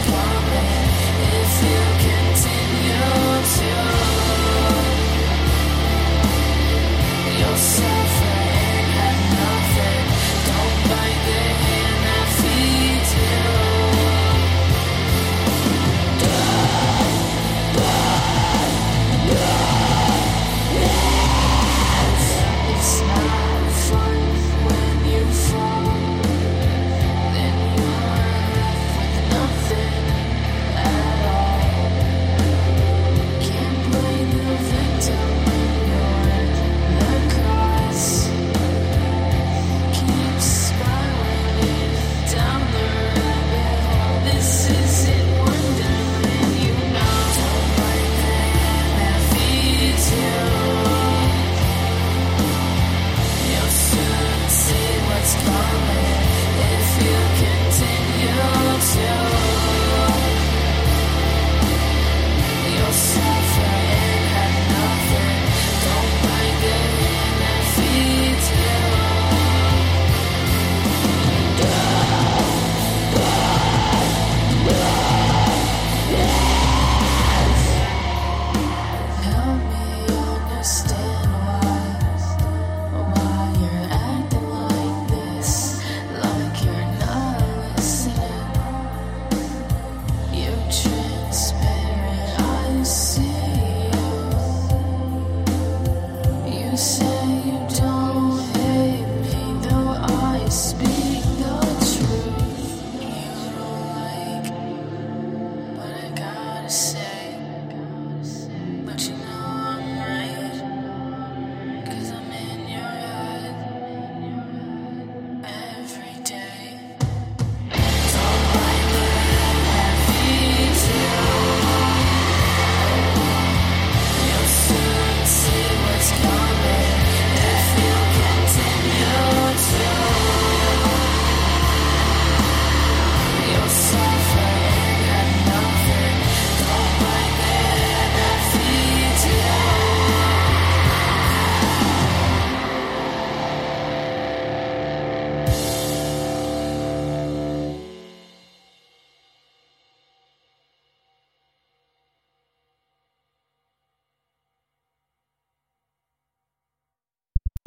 histoire. stay.